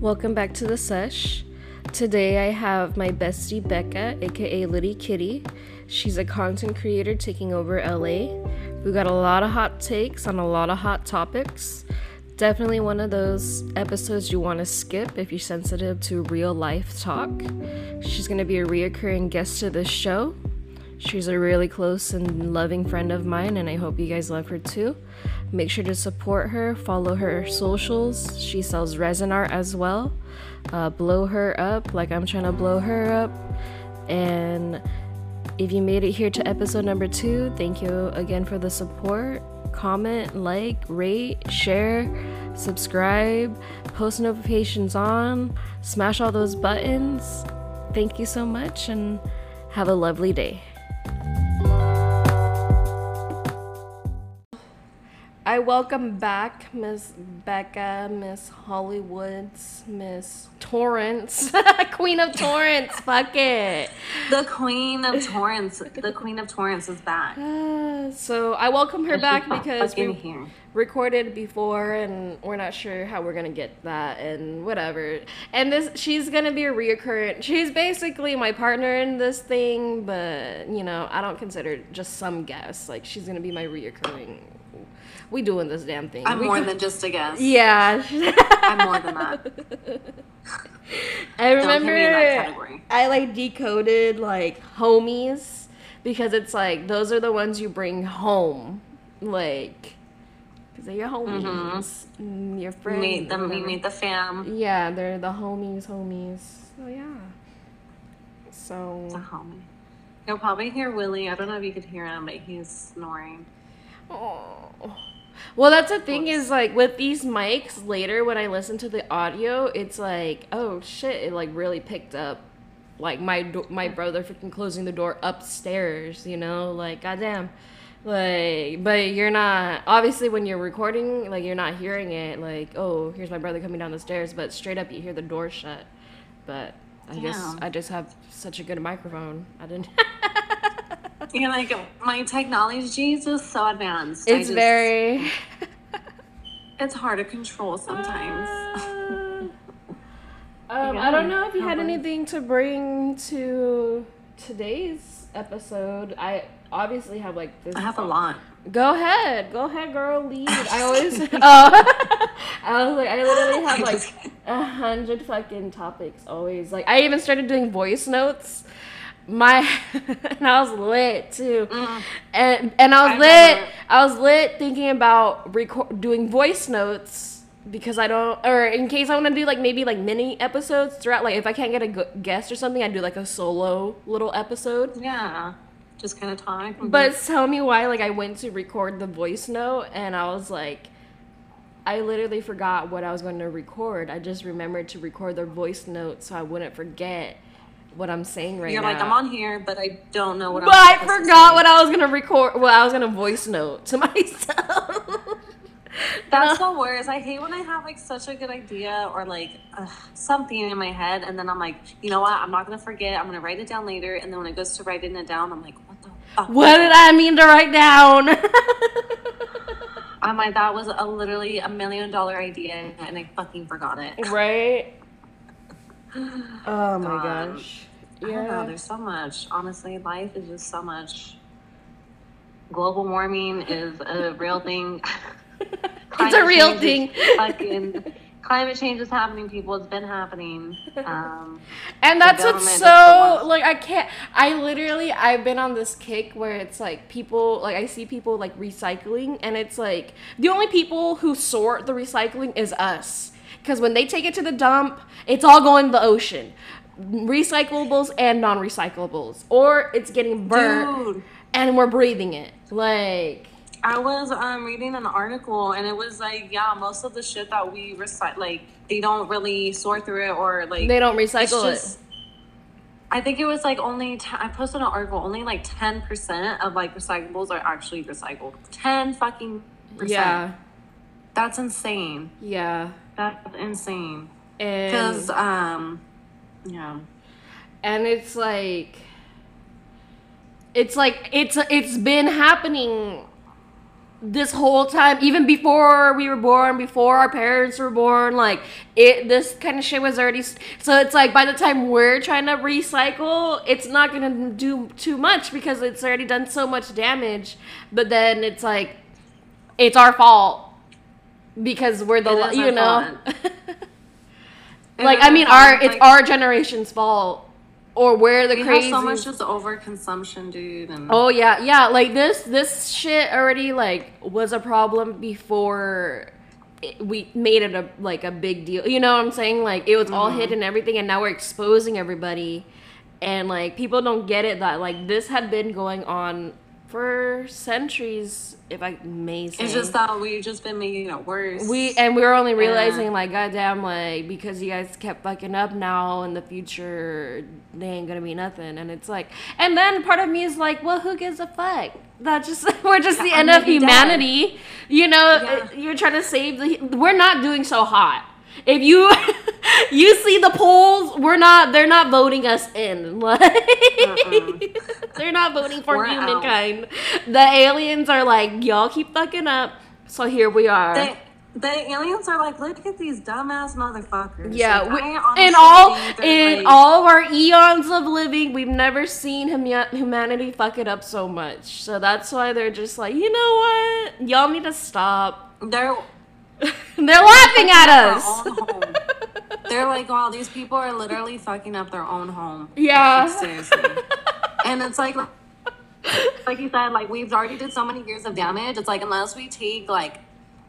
Welcome back to the sesh. Today I have my bestie Becca, aka Liddy Kitty. She's a content creator taking over LA. We got a lot of hot takes on a lot of hot topics. Definitely one of those episodes you want to skip if you're sensitive to real life talk. She's going to be a reoccurring guest to this show. She's a really close and loving friend of mine, and I hope you guys love her too. Make sure to support her, follow her socials. She sells resin art as well. Uh, blow her up like I'm trying to blow her up. And if you made it here to episode number two, thank you again for the support. Comment, like, rate, share, subscribe, post notifications on, smash all those buttons. Thank you so much and have a lovely day. I welcome back Miss Becca, Miss Hollywoods, Miss Torrance, Queen of Torrance. Fuck it. The Queen of Torrance. The Queen of Torrance is back. Uh, so I welcome her back because we here. recorded before and we're not sure how we're gonna get that and whatever. And this she's gonna be a reoccurring. She's basically my partner in this thing, but you know I don't consider just some guest. Like she's gonna be my reoccurring. We doing this damn thing. I'm We more than just a guest. Yeah. I'm more than that. I remember me in that category. I like decoded like homies because it's like those are the ones you bring home, like because they're your homies, mm, your friends. Meet them. We whatever. meet the fam. Yeah, they're the homies, homies. So yeah. So The homie. You'll probably hear Willie. I don't know if you could hear him, but he's snoring. Oh. Well, that's the thing is like with these mics later when I listen to the audio, it's like, oh shit, it like really picked up like my do- my brother freaking closing the door upstairs, you know? Like goddamn. Like but you're not obviously when you're recording, like you're not hearing it like, oh, here's my brother coming down the stairs, but straight up you hear the door shut. But I guess I just have such a good microphone. I didn't You're like, my technology is just so advanced. It's just- very It's hard to control sometimes. Um, I don't know if you had anything to bring to today's episode. I obviously have like this. I have a lot. Go ahead, go ahead, girl. Lead. I always. oh, I was like, I literally have like a hundred fucking topics. Always like, I even started doing voice notes. My and I was lit too, and and I was Mm. I lit. remember. I was lit thinking about record doing voice notes because I don't, or in case I want to do like maybe like mini episodes throughout. Like if I can't get a guest or something, I do like a solo little episode. Yeah. Just kind of talk. But tell me why, like I went to record the voice note and I was like, I literally forgot what I was going to record. I just remembered to record the voice note so I wouldn't forget what I'm saying right now. you're like, I'm on here, but I don't know what But I'm I forgot say." what I was gonna record. What I was gonna voice note to myself. That's the worst. I hate when I have like such a good idea or like uh, something in my head, and then I'm like, you know what? I'm not gonna forget. I'm gonna write it down later, and then when it goes to writing it down, I'm like, what the fuck? what did I mean to write down? I'm like, that was a literally a million dollar idea, and I fucking forgot it. right? Oh my God. gosh. I don't know. Yeah. There's so much. Honestly, life is just so much. Global warming is a real thing. It's a real thing. Fucking climate change is happening, people. It's been happening. Um, And that's what's so worst. like I can't I literally I've been on this kick where it's like people like I see people like recycling and it's like the only people who sort the recycling is us. Cuz when they take it to the dump, it's all going to the ocean. Recyclables and non-recyclables or it's getting burnt dude, and we're breathing it. Like I was um, reading an article, and it was like, yeah, most of the shit that we recycle, like, they don't really sort through it, or like they don't recycle just- I think it was like only. T- I posted an article. Only like ten percent of like recyclables are actually recycled. Ten fucking percent. Yeah. That's insane. Yeah. That's insane. And Because um, yeah, and it's like it's like it's it's been happening this whole time, even before we were born, before our parents were born, like it, this kind of shit was already. So it's like by the time we're trying to recycle, it's not gonna do too much because it's already done so much damage. But then it's like, it's our fault because we're the, you know. like I mean, our it's our generation's fault or where the crazy. So much just overconsumption, dude. And oh yeah, yeah. Like this, this shit already like was a problem before it, we made it a like a big deal. You know what I'm saying? Like it was mm-hmm. all hidden everything, and now we're exposing everybody, and like people don't get it that like this had been going on for centuries, if I may say. It's just that we've just been making it worse. We and we were only realizing yeah. like, goddamn, like because you guys kept fucking up now in the future, they ain't gonna be nothing. And it's like, and then part of me is like, well, who gives a fuck? That just we're just the end of humanity. Dead. You know, yeah. you're trying to save the. We're not doing so hot. If you you see the polls, we're not. They're not voting us in. Like uh-uh. they're not voting for we're humankind. Out. The aliens are like, y'all keep fucking up. So here we are. They, the aliens are like, look at these dumbass motherfuckers. Yeah, like, we, in all in like, all of our eons of living, we've never seen hum- humanity fuck it up so much. So that's why they're just like, you know what, y'all need to stop. They're they're laughing at us. They're like, wow, these people are literally fucking up their own home. Yeah. Like, seriously. and it's like, like you said, like we've already did so many years of damage. It's like unless we take like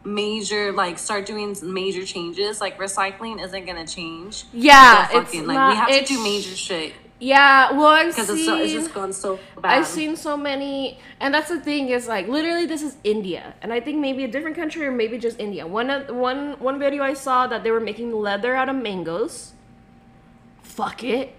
major, like start doing major changes, like recycling isn't gonna change. Yeah, fucking, it's like not, we have to do major shit. Yeah, well, I've because it's, so, it's just gone so bad. I've seen so many, and that's the thing is like literally this is India, and I think maybe a different country or maybe just India. One one one video I saw that they were making leather out of mangoes. Fuck it,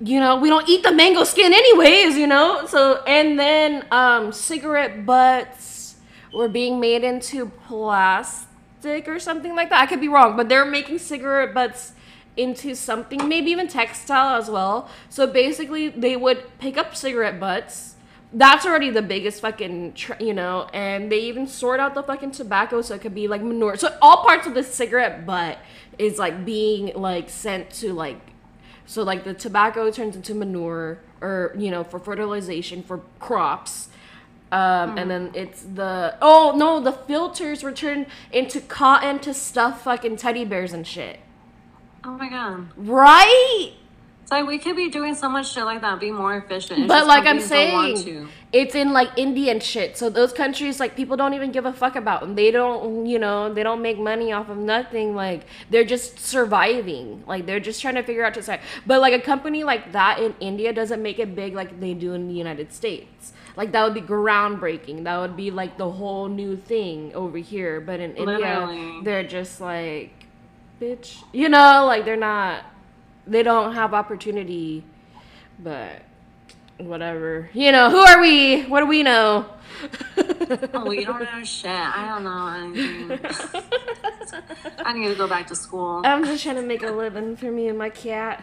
you know we don't eat the mango skin anyways, you know. So and then um, cigarette butts were being made into plastic or something like that. I could be wrong, but they're making cigarette butts into something, maybe even textile as well. So basically, they would pick up cigarette butts. That's already the biggest fucking, tr- you know, and they even sort out the fucking tobacco so it could be like manure. So all parts of the cigarette butt is like being like sent to like, so like the tobacco turns into manure or, you know, for fertilization for crops. Um, mm. And then it's the oh no, the filters were turned into cotton to stuff fucking teddy bears and shit. Oh my god. Right? It's like we could be doing so much shit like that, be more efficient. It's but like I'm saying, it's in like Indian shit. So those countries, like people don't even give a fuck about them. They don't, you know, they don't make money off of nothing. Like they're just surviving. Like they're just trying to figure out to survive. But like a company like that in India doesn't make it big like they do in the United States. Like that would be groundbreaking. That would be like the whole new thing over here. But in Literally. India, they're just like bitch. You know, like they're not, they don't have opportunity, but whatever. You know, who are we? What do we know? oh, we don't know shit. I don't know anything. I need to go back to school. I'm just trying to make a living for me and my cat.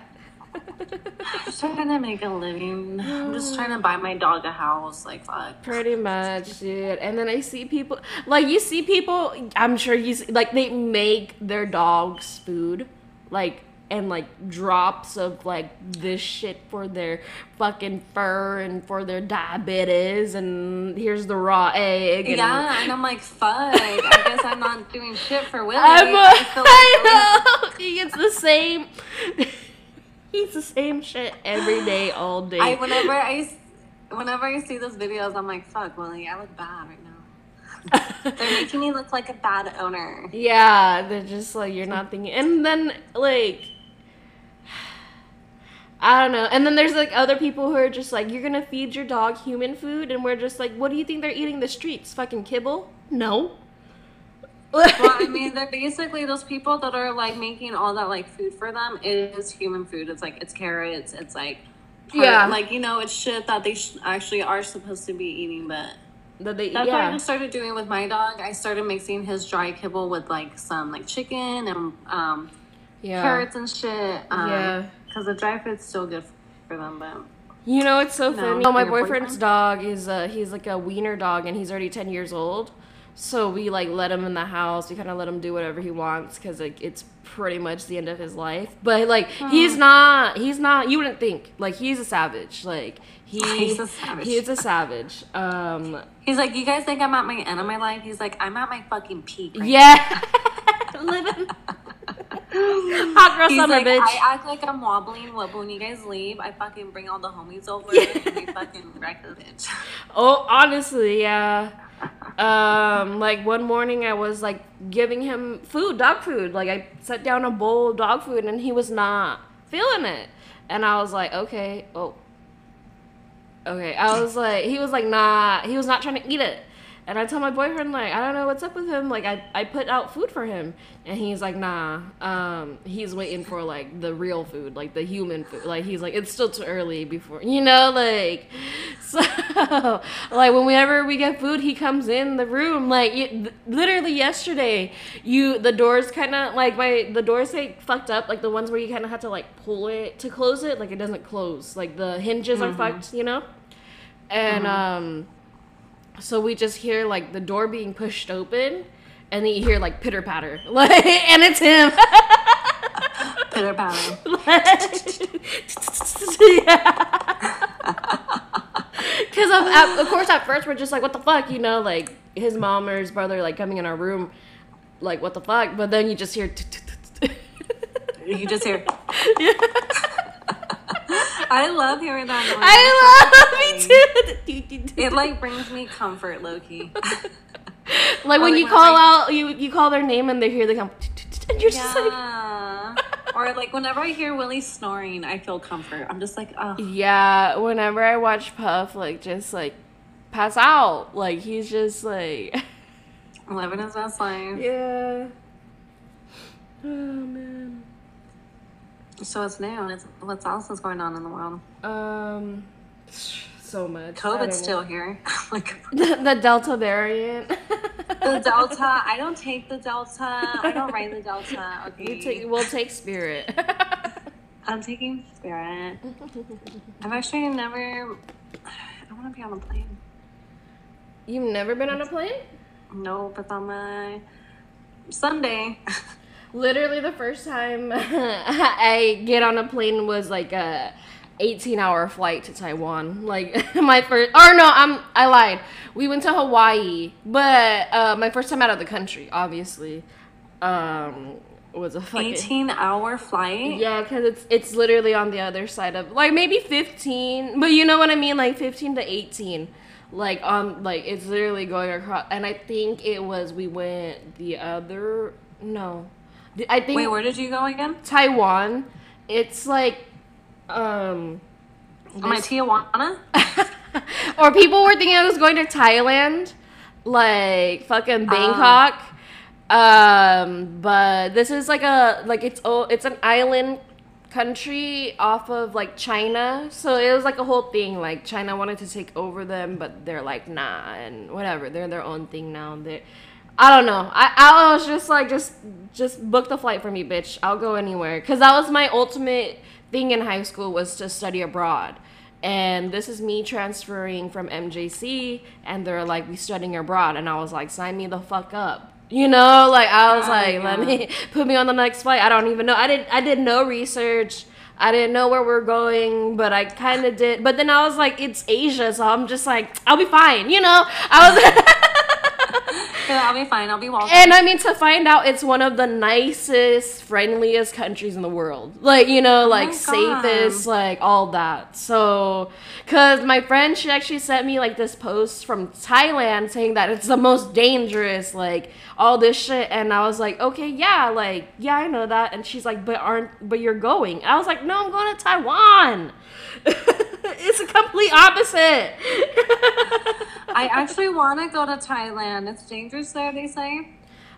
I'm just trying to make a living. I'm just trying to buy my dog a house. Like, fuck. Pretty much, dude. And then I see people, like, you see people, I'm sure you see, like, they make their dogs food. Like, and like drops of like this shit for their fucking fur and for their diabetes and here's the raw egg and yeah and i'm like fuck i guess i'm not doing shit for willie I'm a, I, like I know he gets the same He's the same shit every day, all day. I whenever I whenever I see those videos, I'm like, fuck, Willie, I look bad right now. they're making me look like a bad owner. Yeah, they're just like you're not thinking, and then like. I don't know. And then there's like other people who are just like, you're gonna feed your dog human food, and we're just like, what do you think they're eating the streets? Fucking kibble? No well, I mean, they're basically those people that are like making all that like food for them is human food. It's like it's carrots. It's like part, yeah, like you know, it's shit that they sh- actually are supposed to be eating, but. That they, That's yeah. what I started doing with my dog. I started mixing his dry kibble with like some like chicken and um, yeah. carrots and shit. Um, yeah, because the dry food's still good for them, but. You know, it's so funny. Oh, my boyfriend's boyfriend? dog is uh, he's like a wiener dog, and he's already ten years old So we like let him in the house. We kind of let him do whatever he wants because like it's pretty much the end of his life. But like he's not. He's not. You wouldn't think like he's a savage. Like he He's a savage. He's a savage. Um. He's like, you guys think I'm at my end of my life? He's like, I'm at my fucking peak. Right Yeah. Living. Hot girl He's summer, like, bitch. I act like I'm wobbling, but when you guys leave, I fucking bring all the homies over and we fucking wreck the bitch. Oh, honestly, yeah. Um, like one morning I was like giving him food, dog food. Like I set down a bowl of dog food and he was not feeling it. And I was like, okay, oh. Okay. I was like he was like nah he was not trying to eat it. And I tell my boyfriend like I don't know what's up with him. Like I, I put out food for him. And he's like nah. Um he's waiting for like the real food, like the human food. Like he's like it's still too early before you know, like so like whenever we get food he comes in the room. Like you, literally yesterday you the doors kind of like my the doors say fucked up. Like the ones where you kind of have to like pull it to close it like it doesn't close. Like the hinges are fucked you know? And um so we just hear like the door being pushed open and then you hear like pitter patter like and it's him Pitter patter. Because of, of course, at first we're just like, what the fuck, you know, like his mom or his brother like coming in our room, like what the fuck. But then you just hear. You just hear. I love hearing that noise. I love me too. It like brings me comfort, Loki. like when you call out, you you call their name and they hear the come, and you're just like. Or like whenever I hear Willie snoring, I feel comfort. I'm just like, oh, Yeah, whenever I watch Puff, like just like pass out, like he's just like, living his best life. yeah. Oh man. So it's new. It's, what else is going on in the world? Um, so much. COVID's still here. like the, the Delta variant. the Delta. I don't take the Delta. I don't ride the Delta. Okay. we take, we'll take Spirit. I'm taking Spirit. I've actually never. I want to be on a plane. You've never been on a plane? Nope, it's on my Sunday. Literally, the first time I get on a plane was like a 18 hour flight to Taiwan. Like my first, or no, I'm I lied. We went to Hawaii, but uh, my first time out of the country, obviously, um, was a fucking 18 hour flight. Yeah, because it's it's literally on the other side of like maybe fifteen, but you know what I mean, like fifteen to eighteen, like on like it's literally going across. And I think it was we went the other no, I think Wait, where did you go again? Taiwan. It's like um. On my this- Tijuana. or people were thinking I was going to Thailand, like fucking Bangkok. Um, but this is like a like it's oh it's an island country off of like China. So it was like a whole thing. Like China wanted to take over them, but they're like nah and whatever. They're their own thing now. They I don't know. I, I was just like just just book the flight for me, bitch. I'll go anywhere. Cause that was my ultimate thing in high school was to study abroad. And this is me transferring from MJC and they're like, we studying abroad and I was like, sign me the fuck up. You know, like I was Oh, like, let me put me on the next flight. I don't even know. I did I did no research. I didn't know where we're going, but I kind of did. But then I was like, it's Asia, so I'm just like, I'll be fine. You know, I was. I'll be fine. I'll be welcome. And I mean, to find out it's one of the nicest, friendliest countries in the world. Like, you know, oh like Oh safest, like all that. So, because my friend, she actually sent me like this post from Thailand saying that it's the most dangerous, like all this shit. And I was like, okay, yeah, like, yeah, I know that. And she's like, but aren't, but you're going. I was like, no, I'm going to Taiwan. it's a complete opposite. I actually want to go to Thailand. It's dangerous there, they say.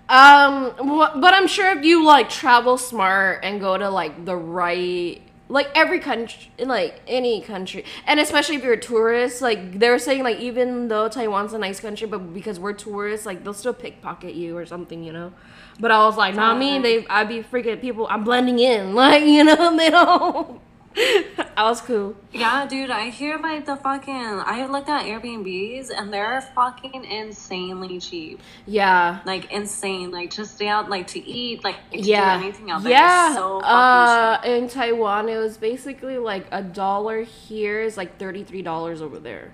Um, but I'm sure if you like travel smart and go to like the right, like every country, like any country, and especially if you're a tourist, like they were saying, like even though Taiwan's a nice country, but because we're tourists, like they'll still pickpocket you or something, you know. But I was like, not me. Uh-huh. They, I'd be freaking people. I'm blending in, like you know, they don't. I was cool. Yeah, dude, I hear like the fucking. I looked at Airbnbs and they're fucking insanely cheap. Yeah. Like insane. Like to stay out, like to eat, like to yeah. do anything there. Yeah. So uh, cheap. in Taiwan, it was basically like a dollar here is like thirty three dollars over there.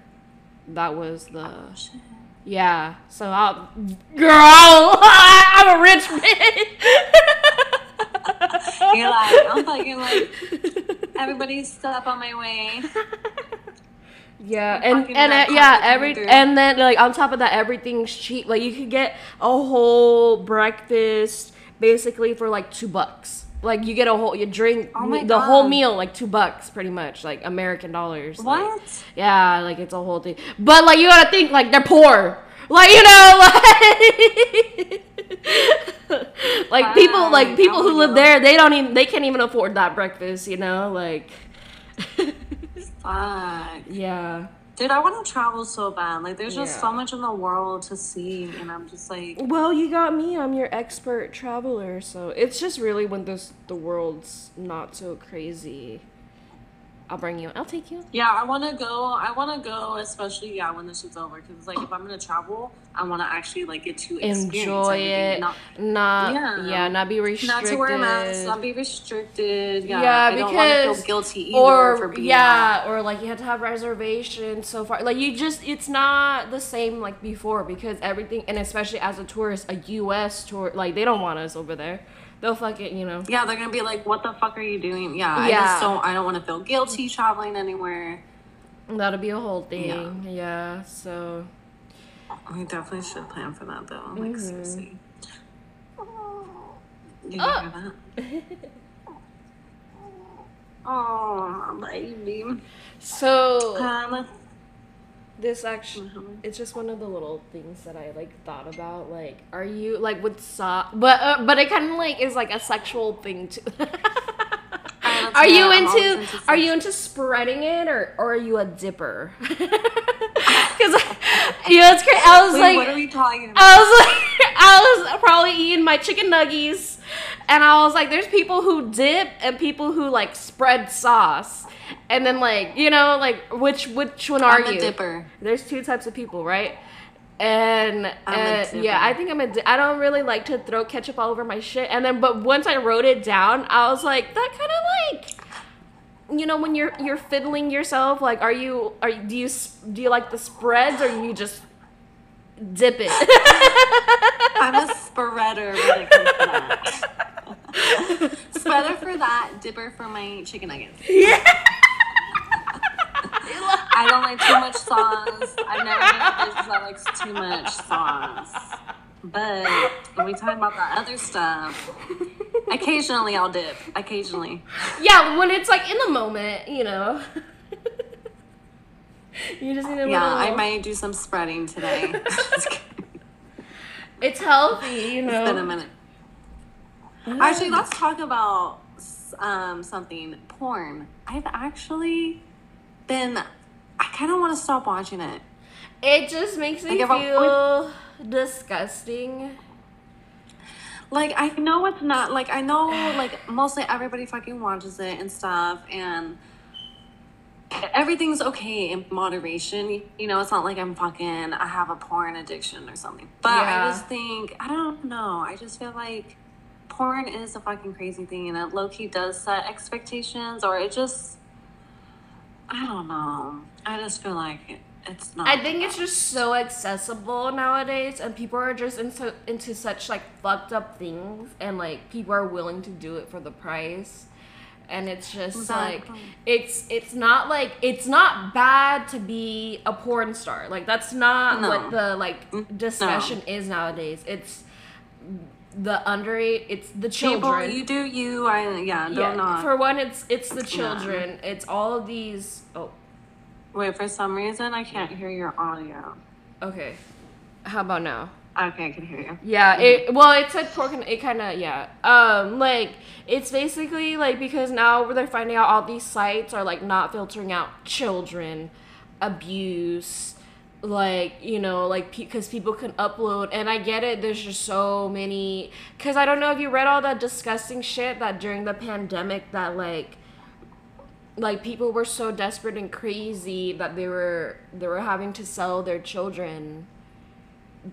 That was the Oh, shit. yeah. So I'll, girl, I'm a rich bitch. You're like, I'm fucking like everybody step on my way. Yeah, and and uh, yeah, every through. and then like on top of that, everything's cheap. Like you could get a whole breakfast basically for like two bucks. Like you get a whole you drink Oh the whole meal like two bucks pretty much like American dollars. like- What? yeah, like it's a whole thing. But like you gotta think like they're poor. Like you know like. like people like people who live there they don't even they can't even afford that breakfast you know like Fuck. yeah Dude, I want to travel so bad. Like, there's just so much in the world to see, and I'm just like, Well, you got me. I'm your expert traveler, so it's just really when this the world's not so crazy. I'll bring you. I'll take you. yeah, I want to go. I want to go, especially yeah, when this shit's over, because like if I'm gonna travel, I want to actually like get to experience Enjoy it. not Not yeah. Yeah. not be restricted. not to wear a mask, not be restricted. Yeah, Yeah, I don't because- feel guilty either or for being yeah, or like you have to have reservations so far. Like you just, it's not the same like before because everything, and especially as a tourist, a U.S. tour, like they don't want us over there. They'll fuck it, you know. Yeah, they're gonna be like, "What the fuck are you doing?" Yeah, I Yeah. just don't. I don't want to feel guilty traveling anywhere. That'll be a whole thing. Yeah. so We definitely should plan for that though. Like Mhm. seriously. Did you Oh. hear that? Oh, baby. so Um, this actually mhm. it's just one of the little things that I like thought about. Like, are you like with sock? But uh, but it kind of like is like a sexual thing too. are you. Into, into are you into spreading it or or are you a dipper? Because you know it's crazy. I was Wait, like, what are we talking about? I was like, I was probably eating my chicken nuggies, and I was like, there's people who dip and people who like spread sauce, and then like you know like which which one are I'm you? dipper. There's two types of people, right? And, and yeah, I think I'm a. Di- I don't really like to throw ketchup all over my shit. And then, but once I wrote it down, I was like, that kind of like, you know, when you're you're fiddling yourself, like, are you are you, do you do you like the spreads or you just dip it? I'm a spreader when it comes to that. spreader for that, dipper for my chicken nuggets. yeah. I don't like too much sauce. I've never bitch that likes too much sauce. But when we talk about that other stuff, occasionally I'll dip. Occasionally. yeah, when it's like in the moment, you know. you just need a Yeah. I might do some spreading today. It's healthy, you know. it's been a minute. Actually, let's talk about um, something porn. I've actually been. I kind of want to stop watching it. It just makes me Like, feel disgusting. Like I know it's not like I know like mostly everybody fucking watches it and stuff and everything's okay in moderation. You know, it's not like I'm fucking I have a porn addiction or something. But Yeah. I just think I don't know. I just feel like porn is a fucking crazy thing and it low key does set expectations or it just I don't know. I just feel like it, it's not I think it's just so accessible nowadays, and people are just into into such like fucked up things, and like people are willing to do it for the price, and it's just like it's it's not like it's not bad to be a porn star. Like that's not No. what the like mm, discussion is nowadays. It's the underage. It's the People, children. you do you. I yeah. Don't yeah, not. for one, it's it's the Yeah. children. It's all of these. Oh, Wait, for some reason I can't hear your audio. okay. How about now? Okay, I can hear you. Yeah, it well, it said pork and it kind of yeah. Um, like it's basically like because now they're finding out all these sites are like not filtering out children abuse, like you know, like because people can upload and I get it. There's just so many. Because I don't know if you read all that disgusting shit that during the pandemic that like like people were so desperate and crazy that they were they were having to sell their children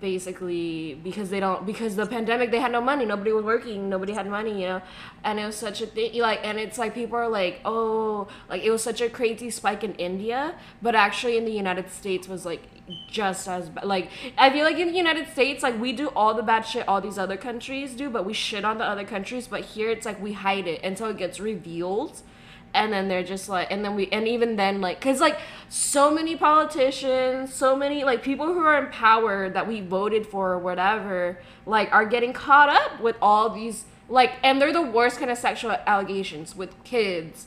basically because they don't because the pandemic they had no money. Nobody was working. Nobody had money you know? And it was such a thing like and it's like people are like oh like it was such a crazy spike in india but actually in the united states was like just as bad like i feel like in the united states like we do all the bad shit all these other countries do but we shit on the other countries. But here it's like we hide it until it gets revealed and then they're just like and then we and even then like because like so many politicians so many like people who are in power that we voted for or whatever like are getting caught up with all these like and they're the worst kind of sexual allegations with kids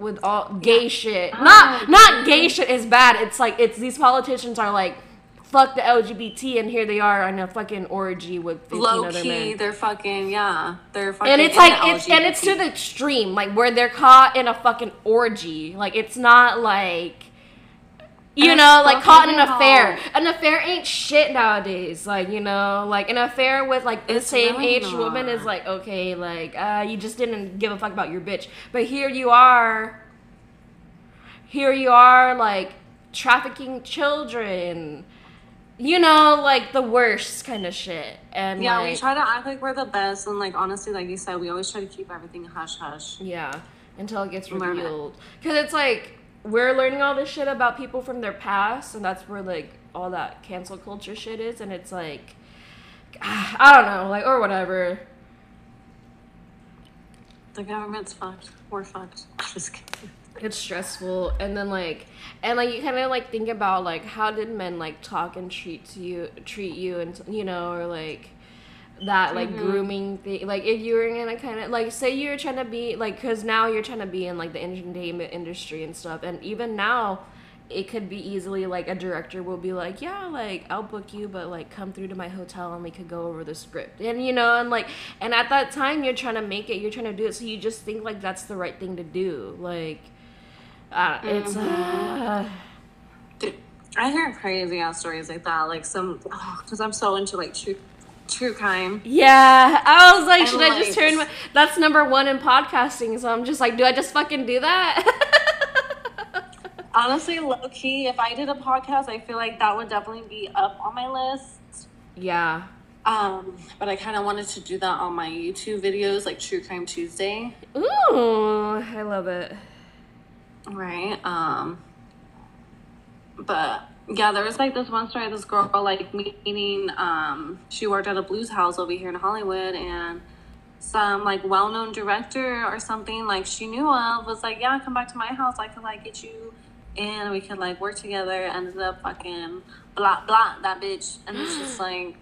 with all gay shit. Not oh, not gay shit is bad. It's like it's these politicians are like fuck the LGBT, and here they are on a fucking orgy with 15 Low other key, men. they're fucking yeah, they're fucking. And it's like it's and it's to the extreme, like where they're caught in a fucking orgy. Like it's not like you And know, like caught in an affair. An affair ain't shit nowadays. Like you know, like an affair with like the It's same really age woman is like okay, like uh, you just didn't give a fuck about your bitch. But here you are. Here you are, like trafficking children. You know, like the worst kind of shit. And Yeah, like, we try to act like we're the best, and like honestly, like you said, we always try to keep everything hush hush. Yeah, until it gets revealed. Because it's like we're learning all this shit about people from their past, and that's where like all that cancel culture shit is, and it's like I don't know, like or whatever. The government's fucked. We're fucked. Just kidding. It's stressful, and then like and like you kind of like think about like how did men like talk and treat to you treat you and you know or like that like Mm-hmm. grooming thing like if you were gonna kind of like say you're trying to be like because now you're trying to be in like the entertainment industry and stuff and even now it could be easily like a director will be like yeah like i'll book you but like come through to my hotel and we could go over the script and you know and like and at that time you're trying to make it you're trying to do it so you just think like that's the right thing to do like uh, it's uh, I hear crazy ass stories like that. Like some, because I'm so into like true, true crime. Yeah, I was like, And, should I just turn? My, that's number one in podcasting, so I'm just like, do I just fucking do that? Honestly, low key, if I did a podcast, I feel like that would definitely be up on my list. yeah, Um, but I kind of wanted to do that on my YouTube videos, like True Crime Tuesday, ooh, I love it. Right? Um, but yeah, there was like this one story. This girl like meeting. Um, she worked at a blues house over here in Hollywood, and some like well-known director or something like she knew of was like, "Yeah, come back to my house. I could like get you." And we could like work together. Ended up fucking blah blah that bitch, and it's just like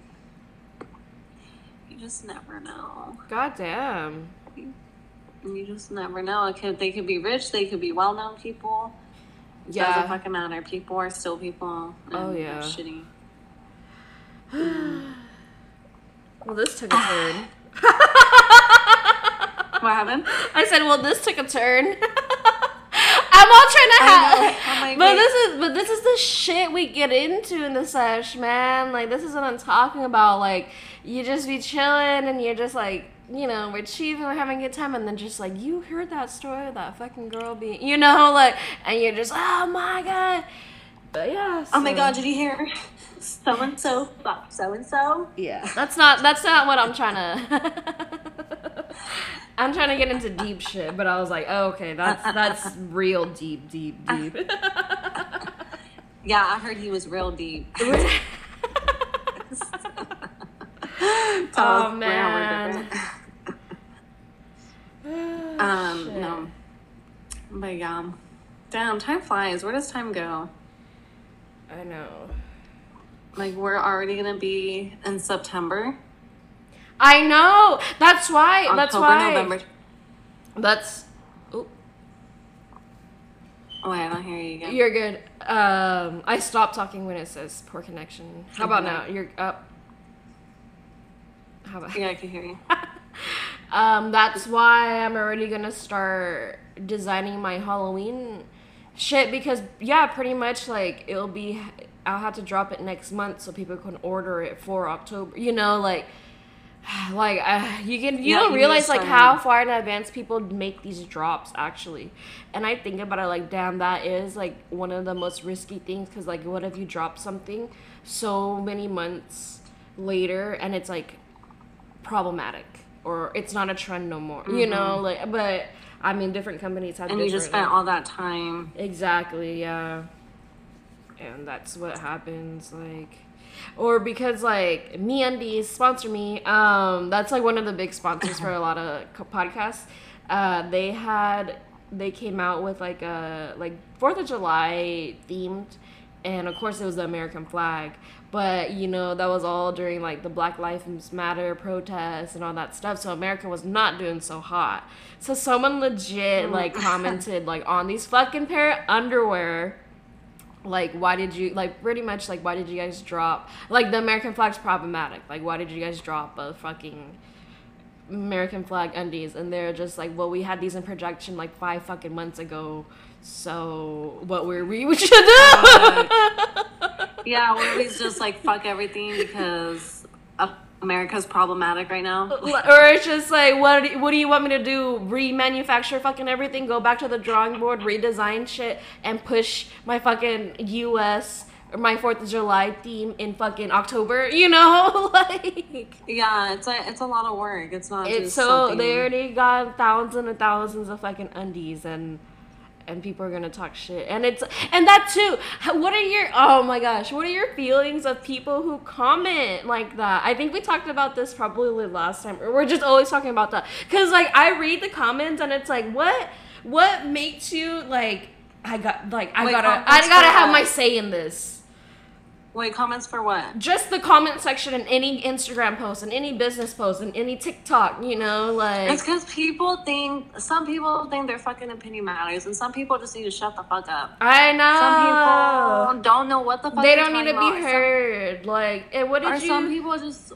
you just never know. God damn. You just never know. It could they could be rich, they could be well known people. It doesn't fucking matter. People are still people. Oh, and Oh, they're yeah. Shitty. Well, this took a turn. What happened? I said, well, this took a turn. I'm all trying to have, but this is but this is the shit we get into in the sesh, man. Like this is what I'm talking about. Like you just be chilling and you're just like, you know, we're chiefing, we're having a good time, and then just like you heard that story of that fucking girl being, you know, like, and you're just, oh my god. But yeah. Oh my god, did you hear? So and so fuck so and so. Yeah, that's not that's not what I'm trying to. I'm trying to get into deep shit, but I was like, oh, okay, that's that's real deep, deep, deep. Yeah, I heard he was real deep. oh we're man. Different. Um, Shit. no. But yeah. Damn, time flies. Where does time go? I know. Like we're already gonna be in September. I know. That's why. that's October, why. November. That's. Oh, Oh wait, I don't hear you again. you're good. Um, I stopped talking when it says poor connection. How about Okay. now? You're up. How about? yeah, I can hear you. Um, that's why I'm already gonna start designing my Halloween shit because yeah, pretty much like it'll be I'll have to drop it next month so people can order it for October. You know, like like uh, you can you Yeah, don't realize like how far in advance people make these drops actually and i think about it like damn that is like one of the most risky things because like what if you drop something so many months later and it's like problematic or it's not a trend no more you know like but i mean different companies have Mm-hmm. and you just spent all that time. Exactly, yeah. And that's what happens, like or because like me undies sponsor me um that's like one of the big sponsors for a lot of podcasts uh they had they came out with like a like fourth of july themed and of course it was the american flag but you know that was all during like the black lives matter protests and all that stuff. So america was not doing so hot. So someone legit oh like commented like on these fucking pair of underwear like why did you like pretty much like why did you guys drop like the american flag's problematic. Like why did you guys drop a fucking american flag undies? And they're just like well we had these in projection like five fucking months ago so what were we we should do Yeah, where he's just like fuck everything because uh, America's problematic right now. or it's just like what do, what do you want me to do remanufacture fucking everything go back to the drawing board redesign shit and push my fucking us or my fourth of july theme in fucking october you know like Yeah, it's a it's a lot of work. It's not. it's so something- they already got thousands and thousands of fucking undies and and people are gonna talk shit. And it's and that too what are your oh my gosh what are your feelings of people who comment like that? I think we talked about this probably last time. Or we're just always talking about that. Because like i read the comments and it's like what what makes you like i got like i Wait, gotta i gotta have my say in this Wait, comments for what? just the comment section in any instagram post and any business post and any tiktok you know like It's because people think some people think their fucking opinion matters, and some people just need to shut the fuck up. I know. Some people don't know what the fuck they don't need to be about. heard. Like, and what Some, or did some people just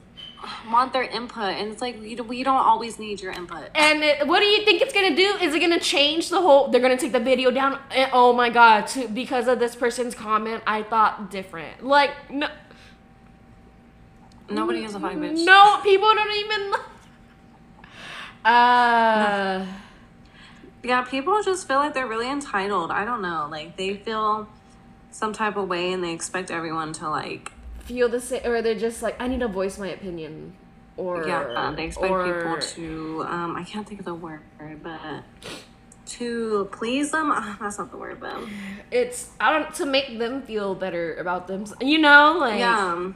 want their input, and it's like we don't, we don't always need your input. And it, what do you think it's gonna do? Is it gonna change the whole? They're gonna take the video down. And, oh my god! To, because of this person's comment, I thought different. Like, no, Nobody gives a fuck, bitch. no, people don't even. Uh, Yeah, people just feel like they're really entitled. I don't know. Like they feel some type of way and they expect everyone to like feel the same, or they're just like, I need to voice my opinion, or yeah, they expect or, people to um I can't think of the word, but to please them. That's not the word, but It's I don't to make them feel better about them. You know, like yeah.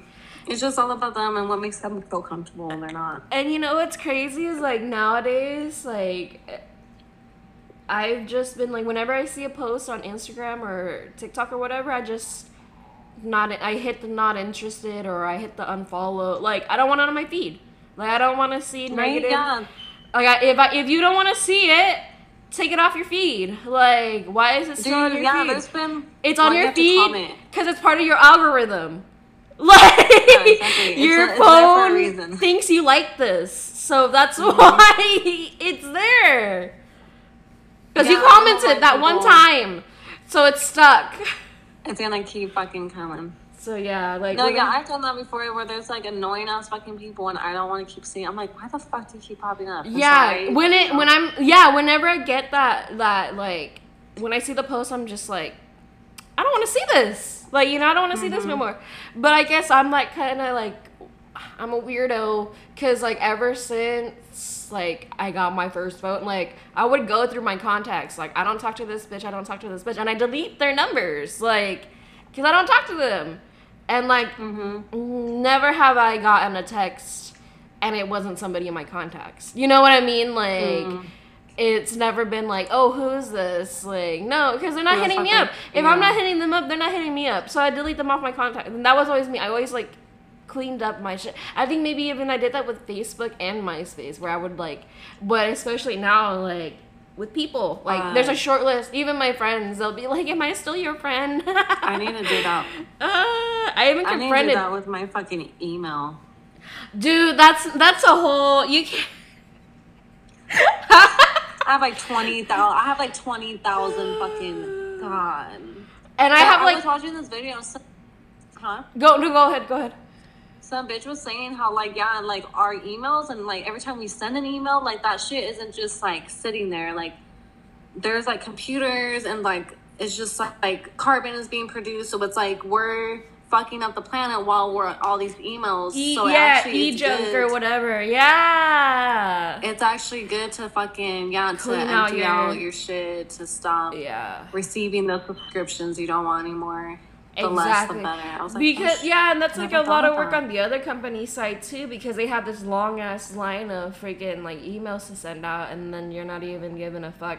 It's just all about them and what makes them feel comfortable and they're not. And you know what's crazy is like nowadays, like I've just been like whenever I see a post on Instagram or TikTok or whatever, I just not I hit the not interested or I hit the unfollow. Like I don't want it on my feed. Like I don't want to see Right? negative. Yeah. Like I, if I, if you don't want to see it, take it off your feed. Like why is it still on your yeah, feed? there's been. It's on you your feed because it's part of your algorithm. Like exactly. Your a- it's there for a phone thinks you like this, so that's Mm-hmm. why it's there. Because you Yeah, commented that one time, so it's stuck. It's gonna keep fucking coming. So yeah, like No, yeah, gonna- I've done that before where there's like annoying ass fucking people and I don't want to keep seeing. I'm like, why the fuck do you keep popping up? I'm yeah. sorry. When it when I'm yeah, whenever I get that that like when I see the post, I'm just like, I don't want to see this. Like you know, I don't want to see this Mm-hmm. no more. But I guess I'm like kind of like I'm a weirdo because like ever since like I got my first phone, like I would go through my contacts. Like I don't talk to this bitch, I don't talk to this bitch, and I delete their numbers, like because I don't talk to them. And like Mm-hmm. never have I gotten a text and it wasn't somebody in my contacts. You know what I mean? Like Mm. it's never been like, oh, who's this? Like no, because they're not Yeah, hitting me up. If I'm not hitting them up, they're not hitting me up. So I delete them off my contact. And that was always me. I always like cleaned up my shit. I think maybe even I did that with Facebook and MySpace where I would like but especially now like with people. Like there's a Uh, short list. Even my friends, they'll be like, Am I still your friend? I need to do that. Uh, I even I need to do confronted that with my fucking email. Dude, that's that's a whole you can I have like twenty thousand. I have like twenty thousand fucking god. And I Yeah, have I like was watching this video. So, huh? go no go ahead, go ahead. Some bitch was saying how like yeah, and like our emails and like every time we send an email, like that shit isn't just like sitting there. Like there's like computers and like it's just like, like carbon is being produced, so it's like we're fucking up the planet while we're all these emails. E- so yeah, actually e junk or whatever. Yeah. It's actually good to fucking yeah to Clean out empty your- out your shit to stop Yeah. receiving those subscriptions you don't want anymore. The less the Exactly. better. I was like, because oh, yeah, and that's like a lot of work that. on the other company side too, because they have this long ass line of freaking like emails to send out, and then you're not even giving a fuck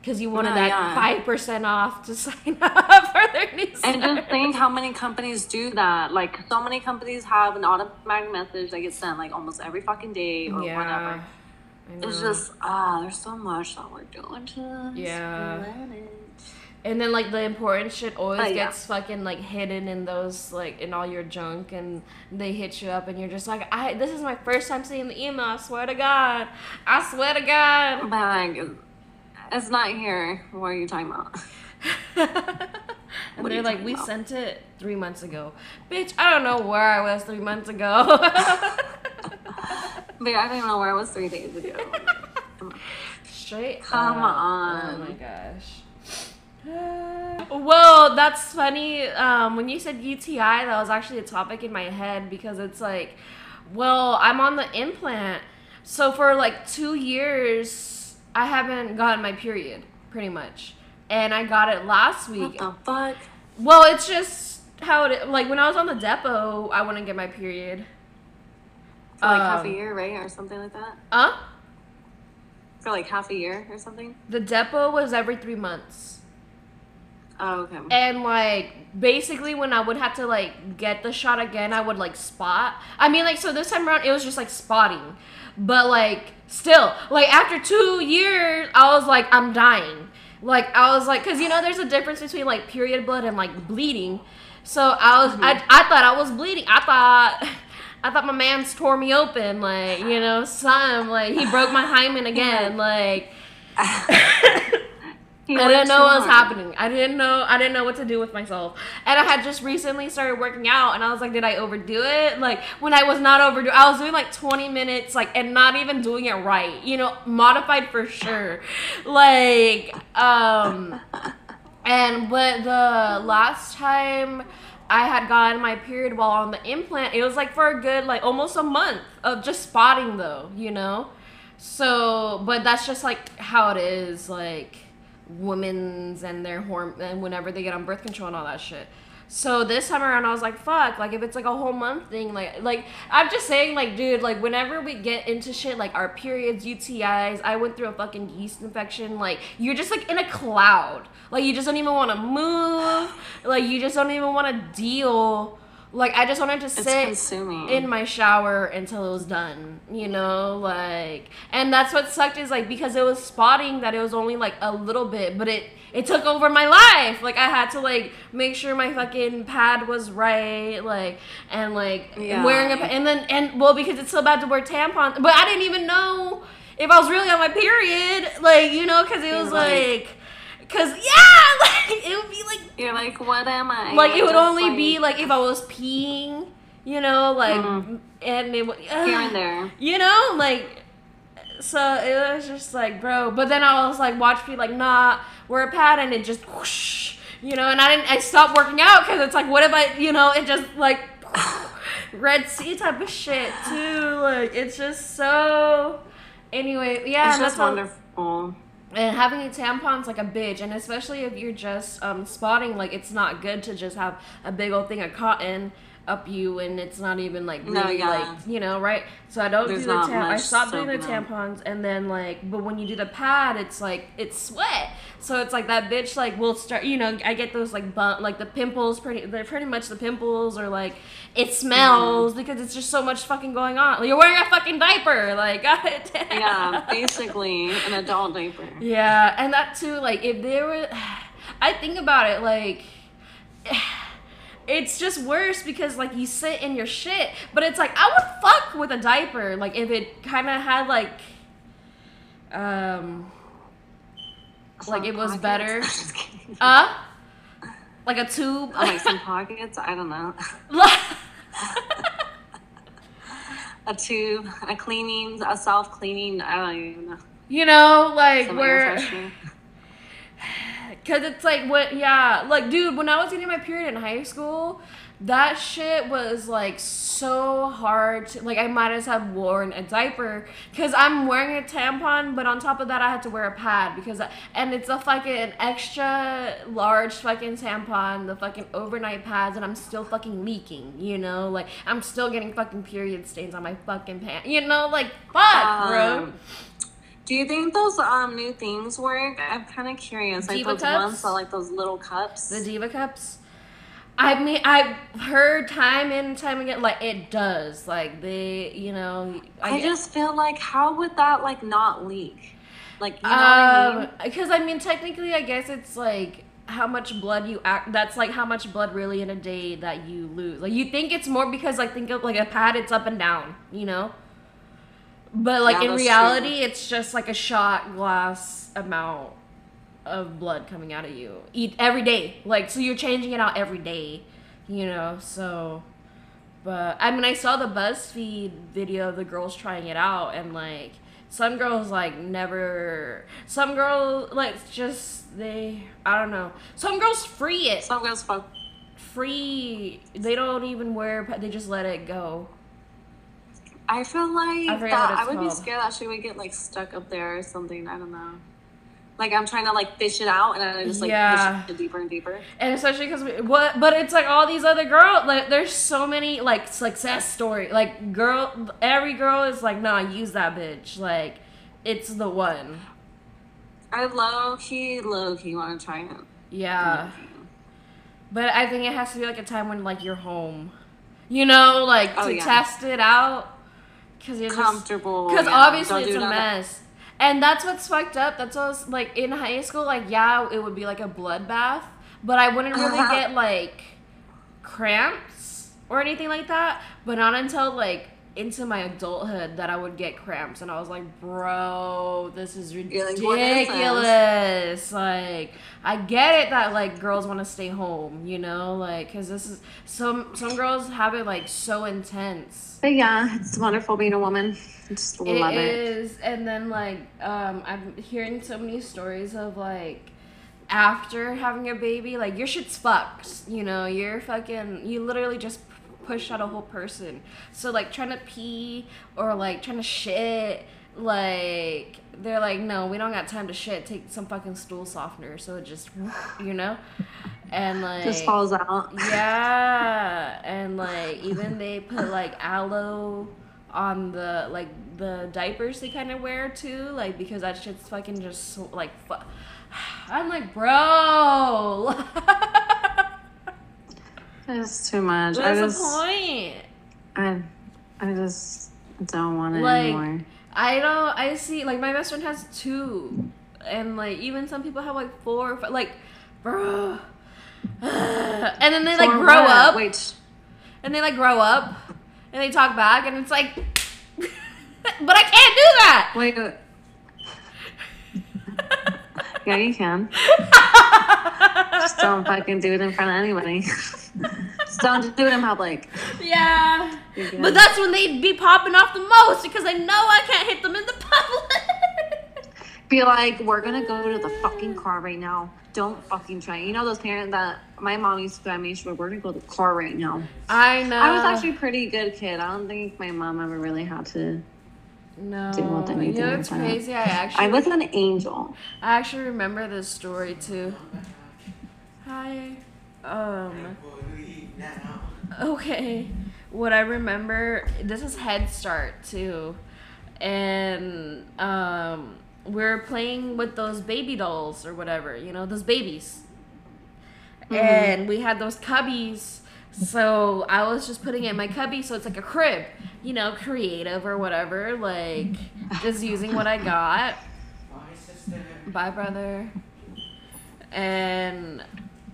because you wanted No, that yeah. five percent off to sign up for their newsletter. And just think how many companies do that. Like so many companies have an automatic message that gets sent like almost every fucking day or yeah. whatever. It's just ah, there's so much that we're doing to this Yeah. planet. And then like the important shit always Oh, yeah. gets fucking like hidden in those like in all your junk and they hit you up and you're just like I this is my first time seeing the email, I swear to God. I swear to God. But like, it's not here. What are you talking about? and they're like, we about?" sent it three months ago. Bitch, I don't know where I was three months ago. But I don't even know where I was three days ago. Straight Come up. Oh on. Oh my gosh. Well, that's funny. Um, when you said UTI, that was actually a topic in my head because it's like, well, I'm on the implant. So for like two years, I haven't gotten my period, pretty much. And I got it last week. what the fuck? Well, it's just how it like when I was on the Depo, I wouldn't get my period. For like half a Um, year, right, or something like that. Huh? For like half a year or something. The Depo was every three months. Oh, okay. And like basically when I would have to like get the shot again, I would like spot. I mean like so this time around it was just like spotting. But like still, like after 2 years, I was like I'm dying. Like I was like cuz you know there's a difference between like period blood and like bleeding. So I was I, mm-hmm. I thought I was bleeding. I thought I thought my man's tore me open like, you know, some like he broke my hymen again like He I didn't know what was hard. happening. I didn't know. I didn't know what to do with myself. And I had just recently started working out, and I was like, did I overdo it? Like when I was not overdo, I was doing like 20 minutes, like and not even doing it right. You know, modified for sure. Like, um, and but the last time. I had gotten my period while on the implant. It was like for a good like almost a month of just spotting though, you know? So, but that's just like how it is, like women's and their horm and whenever they get on birth control and all that shit. So this time around, I was like, "Fuck!" Like if it's like a whole month thing, like like I'm just saying, like dude, like whenever we get into shit like our periods, UTIs, I went through a fucking yeast infection. Like you're just like in a cloud. Like you just don't even want to move. Like you just don't even want to deal. Like I just wanted to sit in my shower until it was done you know? Like and that's what sucked is like because it was spotting that it was only like a little bit but it it took over my life. Like i had to like make sure my fucking pad was right like and like Yeah. wearing a and then and well because it's so bad to wear tampons but i didn't even know if i was really on my period like you know? Because it was like- like because yeah like it would be like You're like, what am I? like it would only be like if I was peeing, you know, like Mhm. and it would here and there. you know, like so it was just like, bro. But then I was like, watch me like not wear a pad, and it just whoosh, you know, and I didn't. I stopped working out because it's like, what if I, you know, it just like Red Sea type of shit too. Like it's just so. Anyway, yeah, it's that's wonderful. And having a tampon's like a bitch, and especially if you're just um, spotting, like it's not good to just have a big old thing of cotton up you, and it's not even like No, really yeah. like you know right. So I don't There's do the not tam- I stopped doing the soap in them. tampons, and then like, but when you do the pad, it's like it's sweat, so it's like that bitch like will start. You know, I get those like bump, like the pimples, pretty they're pretty much the pimples, or like it smells because it's just so much fucking going on. Like, you're wearing a fucking diaper, like god damn. Yeah, basically an adult diaper. Yeah, and that too, like if there were, I think about it, like it's just worse because like you sit in your shit, but it's like I would fuck with a diaper, like if it kind of had like, um, like it was Pockets? better, uh, like a tube. like some pockets. I don't know. a tube, a cleaning, a self cleaning. I don't even know. You know, like Somebody where, cause it's like what, yeah, like dude, when I was getting my period in high school, that shit was like so hard. To, like I might as have worn a diaper, cause I'm wearing a tampon, but on top of that, I had to wear a pad because, I, and it's a fucking extra large fucking tampon, the fucking overnight pads, and I'm still fucking leaking. You know, like I'm still getting fucking period stains on my fucking pants. You know, like fuck, bro. Um, Do you think those um new things work? I'm kind of curious. Like Diva those cups? ones that like those little cups. The Diva cups. I mean, I've heard time and time again, like it does. Like they, you know, I get- just feel like how would that like not leak? Like you know what I mean? um, because I mean, technically, I guess it's like how much blood you act. That's like how much blood really in a day that you lose. Like you think it's more because like think of like a pad, it's up and down, you know. But like Yeah, in reality, it's just like a shot glass amount of blood coming out of you eat every day. Like so, you're changing it out every day, you know. So, but I mean, I saw the BuzzFeed video of the girls trying it out, and like some girls like never. Some girls like just they. I don't know. Some girls free it. Some girls fuck. Free. They don't even wear. They just let it go. I feel like I that I would be scared that she would get like stuck up there or something. I don't know. Like I'm trying to like fish it out and I just like Yeah. push it deeper and deeper. and especially because what but it's like all these other girls like there's so many like success story like girl every girl is like nah use that bitch like it's the one I low key, low key want to try it. yeah but i think it has to be like a time when like you're home you know like Oh, to yeah. test it out because you're just Comfortable. because yeah. obviously it's a mess and that's what's fucked up that's what I was, like in high school like yeah it would be like a bloodbath but i wouldn't really Uh-huh. get like cramps or anything like that but not until like into my adulthood that i would get cramps and i was like bro this is You're like, what is this? ridiculous like i get it that like girls want to stay home you know like because this is some some girls have it like so intense But yeah, it's wonderful being a woman. I just love it it. is, and then like um, I'm hearing so many stories of like after having a baby, like your shit's fucked. You know, you're fucking. You literally just push out a whole person. So like trying to pee or like trying to shit, like they're like, no, we don't got time to shit. Take some fucking stool softener. So it just, you know, and like Just falls out. yeah, and like even they put like aloe on the like the diapers they kind of wear too, like because that shit's fucking just like. Fu- I'm like, bro. It's too much. I What's just, the point? I, I just don't want it Like- anymore. I don't. I see. Like my best friend has two, and like even some people have like four. Or five, like, bro. and then they like grow what? up. Wait, and they like grow up and they talk back and it's like but i can't do that wait. wait. Uh, yeah, you can. Just don't fucking do it in front of anybody. Just don't do it in public. yeah but that's when they'd be popping off the most because i know i can't hit them in the public Be like, we're gonna go to the fucking car right now. Don't fucking try. You know those parents that my mom used to tell me, she would, we're gonna go to the car right now. i know I was actually a pretty good kid. I don't think my mom ever really had to. No deal with anything you know that. crazy i actually I was an angel. i actually remember this story too hi um Okay. What I remember, this is Head Start too, and um, we're playing with those baby dolls or whatever, you know, those babies, and we had those cubbies. So I was just putting it in my cubby, so it's like a crib, you know, creative or whatever, like just using what I got. Bye, sister. Bye, brother. And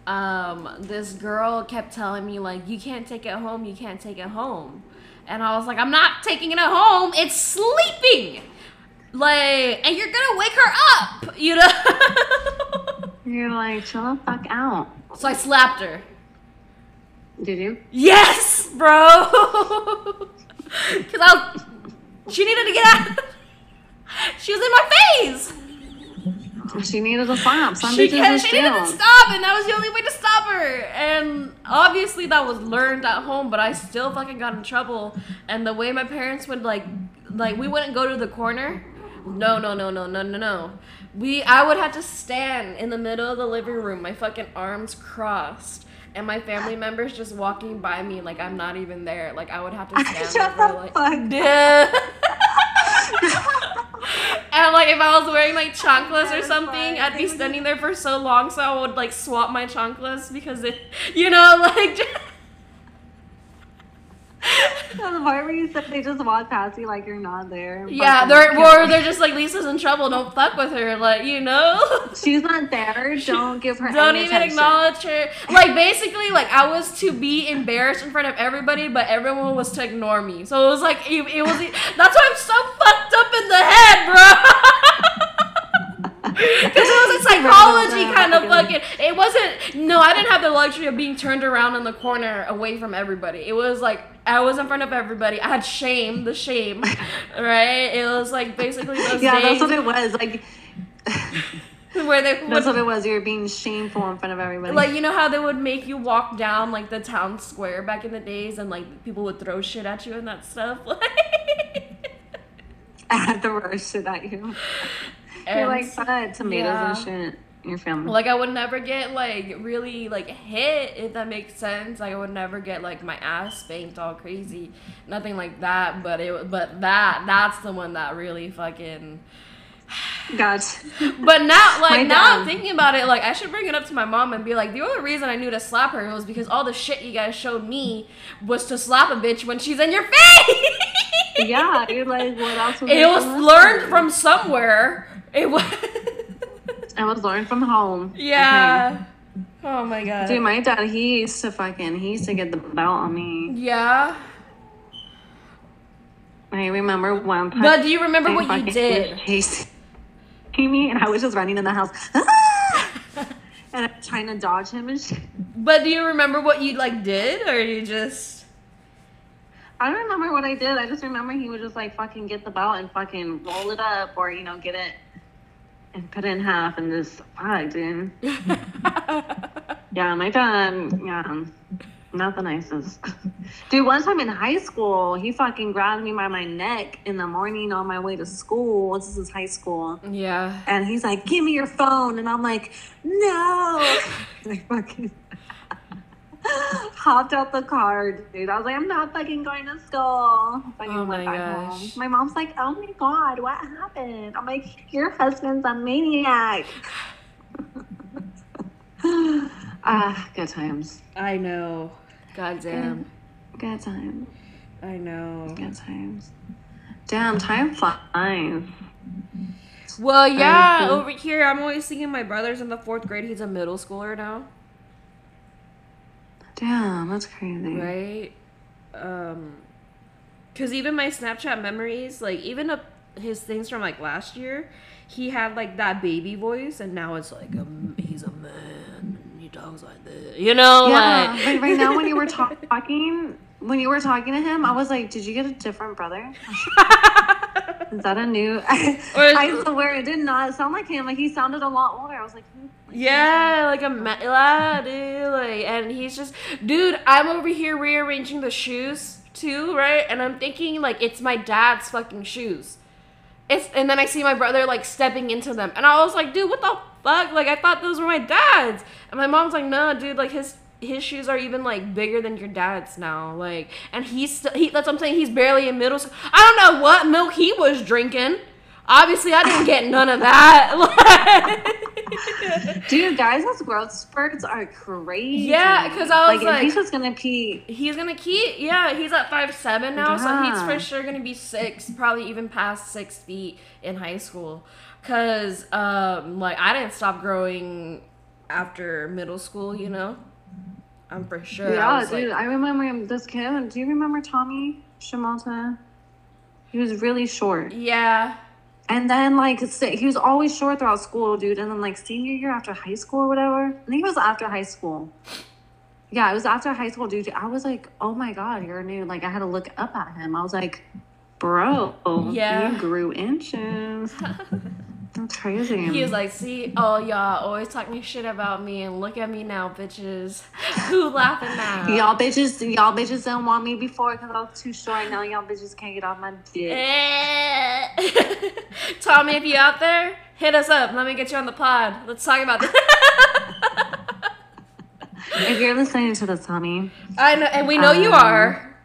um, this girl kept telling me like, "You can't take it home. You can't take it home." And I was like, "I'm not taking it home. It's sleeping." Like, and you're gonna wake her up, you know. You're like, chill the fuck out. so I slapped her. Did you? Yes, bro. Because I was, she needed to get out. she was in my face. She needed to stop. Some She, bitches can, are she needed to stop, and that was the only way to stop her. And obviously, that was learned at home, but I still fucking got in trouble. And the way my parents would like, like we wouldn't go to the corner. No, no, no, no, no, no, no. We, I would have to stand in the middle of the living room, my fucking arms crossed, and my family members just walking by me like I'm not even there. Like I would have to stand Shut there the like, fuck. And like if I was wearing like chanclas or something. I'd be standing there for so long, so I would like swap my chanclas because it, you know, like. No, the part where you said they just walk past you like you're not there. yeah, they're or they're just like Lisa's in trouble. Don't fuck with her, like you know. She's not there. Don't give her. Don't even attention. acknowledge her. Like basically, like I was to be embarrassed in front of everybody, but everyone was to ignore me. So it was like it, it was. That's why I'm so fucked up in the head, bro. Because it was a psychology kind of fucking. It wasn't. No, I didn't have the luxury of being turned around in the corner away from everybody. It was like I was in front of everybody. I had shame, the shame, right? It was like basically those Yeah, days that's what it was. Like where they would that's what it was. You were being shameful in front of everybody. like you know how they would make you walk down like the town square back in the days and like people would throw shit at you and that stuff I had to roast shit at you. And, You're like tomatoes yeah. and shit. Your family. like i would never get like really like hit if that makes sense like i would never get like my ass spanked all crazy nothing like that but it but that that's the one that really fucking Gotcha. But now, like My now, I'm thinking about it. Like I should bring it up to my mom and be like, the only reason I knew to slap her was because all the shit you guys showed me was to slap a bitch when she's in your face. yeah, you're like, what else? It was learned from somewhere. It was. I was learned from home. yeah. Oh my god. Okay. Dude, my dad, he used to fucking, he used to get the belt on me. yeah. I remember one time. But do you remember what you did? chasing me, and I was just running in the house. And I'm trying to dodge him and shit. But do you remember what you like did, or you just? I don't remember what I did. I just remember he would just like fucking get the belt and fucking roll it up or, you know, get it and cut it in half and just, fuck, dude. Yeah, my dad, yeah, not the nicest. Dude, one time in high school, he fucking grabbed me by my neck in the morning on my way to school. This is high school. yeah. And he's like, give me your phone. And I'm like, no. And I fucking hopped out the car, dude. I was like, I'm not fucking going to school. Fucking Oh my gosh. home. My mom's like, oh my God, what happened? I'm like, your husband's a maniac. ah, good times. I know. God damn. Good times. I know. Good times. Damn, time flies. Well, yeah, over here, I'm always thinking my brother's in the fourth grade. He's a middle schooler now, Damn, that's crazy. right? Um, cause even my Snapchat memories, like even up his things from like last year, he had like that baby voice, and now it's like um, he's a man. and He talks like this, you know, Yeah, like but right now when you were ta- talking, when you were talking to him, I was like, "Did you get a different brother? Is that a new?" I swear it did not sound like him. Like he sounded a lot older. I was like, "Who?" Yeah, like a dude. Like, and he's just, dude. I'm over here rearranging the shoes too, right? And I'm thinking like it's my dad's fucking shoes. It's and then I see my brother like stepping into them, and I was like, dude, what the fuck? Like I thought those were my dad's, and my mom's like, no, dude. Like his his shoes are even like bigger than your dad's now. Like, and he's st- he. That's what I'm saying. He's barely in middle school. I don't know what milk he was drinking. Obviously, I didn't get none of that. Dude, guys, those growth spurts are crazy. Yeah, because I was if like- he's just gonna pee. He's gonna keep, yeah, he's at five seven now, so he's for sure gonna be six, probably even past six feet in high school. Cause, um, like I didn't stop growing after middle school, you know. I'm for sure. I Yeah, was dude, like, I remember this kid. Do you remember Tommy Shimata? He was really short. yeah, And then like he was always short throughout school, dude. And then like senior year after high school or whatever. I think it was after high school. Yeah, it was after high school, dude. I was like, oh my god, you're new. Like I had to look up at him. I was like, bro, Yeah. you grew inches. That's crazy. He was like, see, oh y'all always talking shit about me and look at me now, bitches. Who laughing now? Y'all bitches, y'all bitches didn't want me before because I was too short. Now y'all bitches can't get off my dick. Eh. Tommy, if you out there, hit us up. Let me get you on the pod. Let's talk about this. if you're listening to this, Tommy. I know, and we know you Um, are.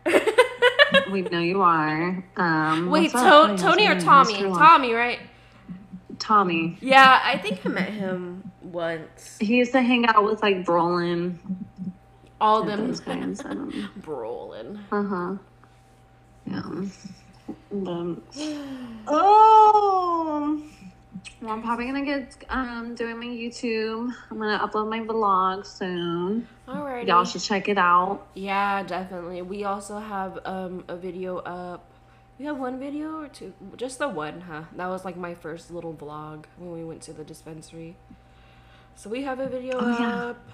we know you are. Um, Wait, to- Tony or? Tommy? What's your one? Tommy, right? Tommy. Yeah, I think I met him once. He used to hang out with like Brolin. All them those guys. Um, Brolin. uh huh. Yeah. But, oh. Well, I'm probably gonna get um doing my YouTube. I'm gonna upload my vlog soon. Alrighty. Y'all should check it out. Yeah, definitely. We also have um a video up. We have one video or two? Just the one, huh? That was like my first little vlog when we went to the dispensary. So we have a video Oh, yeah. up.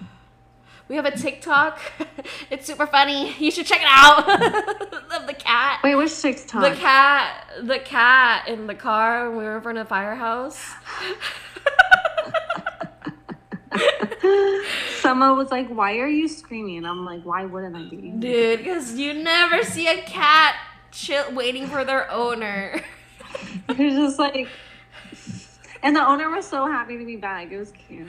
We have a TikTok. it's super funny. You should check it out. of the cat. Wait, which TikTok? The cat, the cat in the car when we were in front of the firehouse. Someone was like, "Why are you screaming?" I'm like, "Why wouldn't I be?" Dude, because you never see a cat chill waiting for their owner. it was just like, and the owner was so happy to be back. It was cute.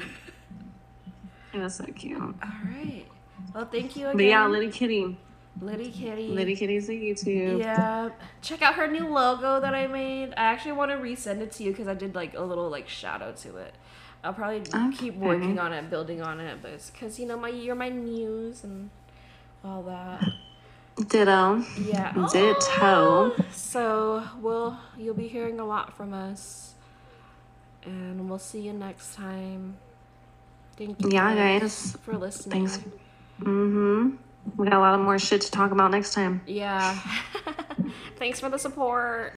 It was so cute. All right. Well, thank you again. But yeah, Liddy Kitty. Liddy Kitty. Liddy Kitty's on YouTube. Yeah. Check out her new logo that I made. I actually want to resend it to you because I did like a little like shadow to it. I'll probably keep working on it, building on it, but it's because you know my you're my muse and all that. Ditto. Yeah. Ditto. Oh. So we'll you'll be hearing a lot from us. And we'll see you next time. Thank you yeah, guys, guys. for listening. Thanks. Mm-hmm. We got a lot of more shit to talk about next time. Yeah. Thanks for the support.